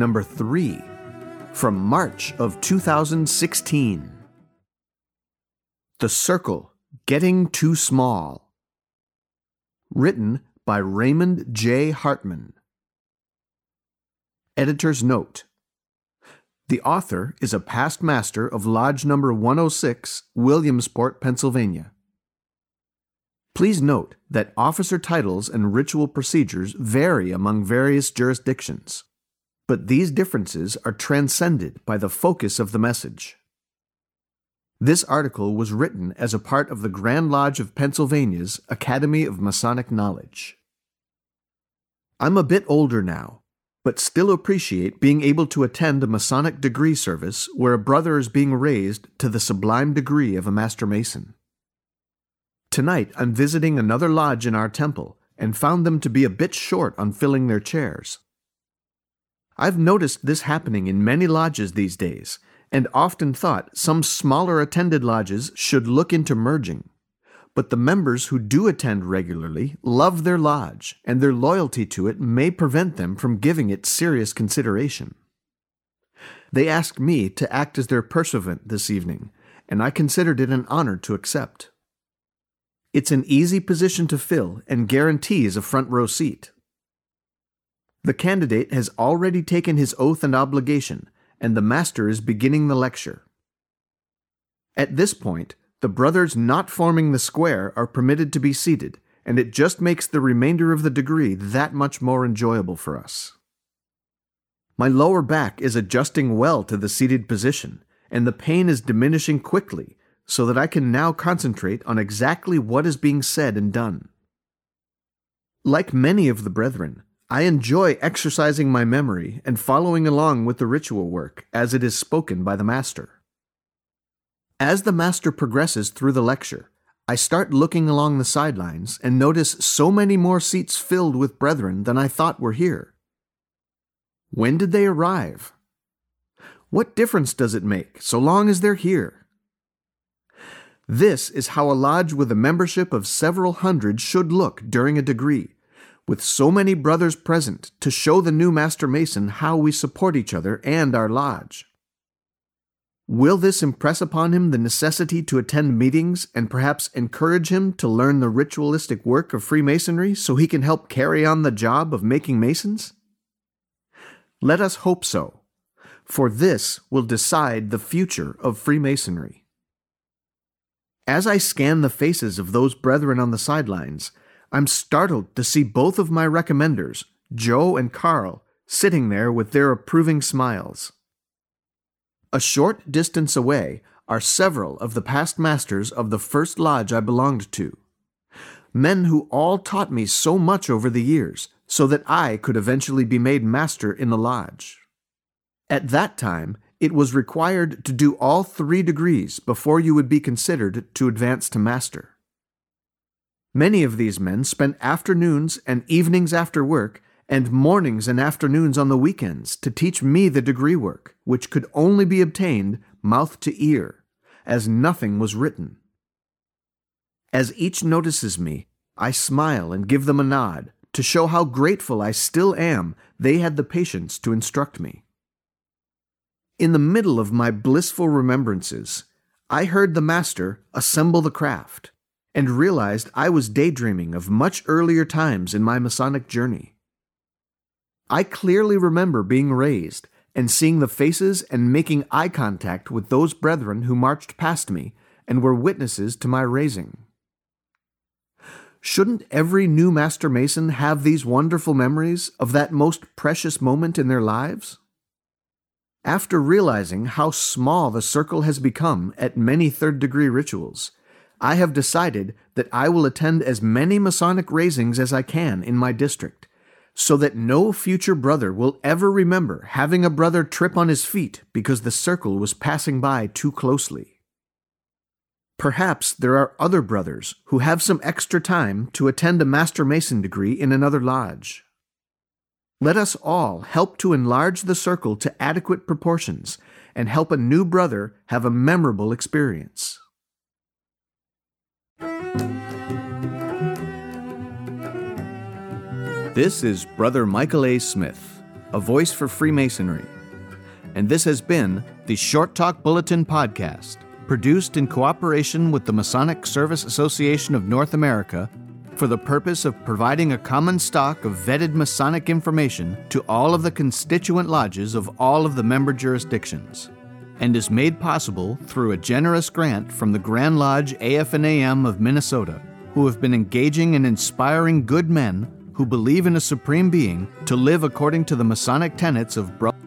number 3, from March of 2016. The Circle Getting Too Small. Written by Raymond J. Hartman. Editor's Note The author is a past master of Lodge Number 106, Williamsport, Pennsylvania. Please note that officer titles and ritual procedures vary among various jurisdictions, but these differences are transcended by the focus of the message. This article was written as a part of the Grand Lodge of Pennsylvania's Academy of Masonic Knowledge. I'm a bit older now, but still appreciate being able to attend a Masonic degree service where a brother is being raised to the sublime degree of a Master Mason. Tonight I'm visiting another lodge in our temple and found them to be a bit short on filling their chairs. I've noticed this happening in many lodges these days, and often thought some smaller attended lodges should look into merging. But the members who do attend regularly love their lodge, and their loyalty to it may prevent them from giving it serious consideration. They asked me to act as their pursuivant this evening, and I considered it an honor to accept. It's an easy position to fill and guarantees a front row seat. The candidate has already taken his oath and obligation, and the master is beginning the lecture. At this point, the brothers not forming the square are permitted to be seated, and it just makes the remainder of the degree that much more enjoyable for us. My lower back is adjusting well to the seated position, and the pain is diminishing quickly so that I can now concentrate on exactly what is being said and done. Like many of the brethren, I enjoy exercising my memory and following along with the ritual work as it is spoken by the Master. As the Master progresses through the lecture, I start looking along the sidelines and notice so many more seats filled with brethren than I thought were here. When did they arrive? What difference does it make so long as they're here? This is how a lodge with a membership of several hundred should look during a degree, with so many brothers present to show the new Master Mason how we support each other and our lodge. Will this impress upon him the necessity to attend meetings and perhaps encourage him to learn the ritualistic work of Freemasonry so he can help carry on the job of making Masons? Let us hope so, for this will decide the future of Freemasonry. As I scan the faces of those brethren on the sidelines, I'm startled to see both of my recommenders, Joe and Carl, sitting there with their approving smiles. A short distance away are several of the past masters of the first lodge I belonged to. Men who all taught me so much over the years, so that I could eventually be made master in the lodge. At that time, it was required to do all three degrees before you would be considered to advance to master. Many of these men spent afternoons and evenings after work and mornings and afternoons on the weekends to teach me the degree work, which could only be obtained mouth to ear, as nothing was written. As each notices me, I smile and give them a nod to show how grateful I still am they had the patience to instruct me. In the middle of my blissful remembrances, I heard the master assemble the craft and realized I was daydreaming of much earlier times in my Masonic journey. I clearly remember being raised and seeing the faces and making eye contact with those brethren who marched past me and were witnesses to my raising. Shouldn't every new Master Mason have these wonderful memories of that most precious moment in their lives? After realizing how small the circle has become at many third degree rituals, I have decided that I will attend as many Masonic raisings as I can in my district, so that no future brother will ever remember having a brother trip on his feet because the circle was passing by too closely. Perhaps there are other brothers who have some extra time to attend a Master Mason degree in another lodge. Let us all help to enlarge the circle to adequate proportions and help a new brother have a memorable experience. This is Brother Michael A. Smith, a voice for Freemasonry, and this has been the Short Talk Bulletin Podcast produced in cooperation with the Masonic Service Association of North America for the purpose of providing a common stock of vetted Masonic information to all of the constituent lodges of all of the member jurisdictions, and is made possible through a generous grant from the Grand Lodge AF&AM of Minnesota, who have been engaging and inspiring good men who believe in a supreme being to live according to the Masonic tenets of brotherhood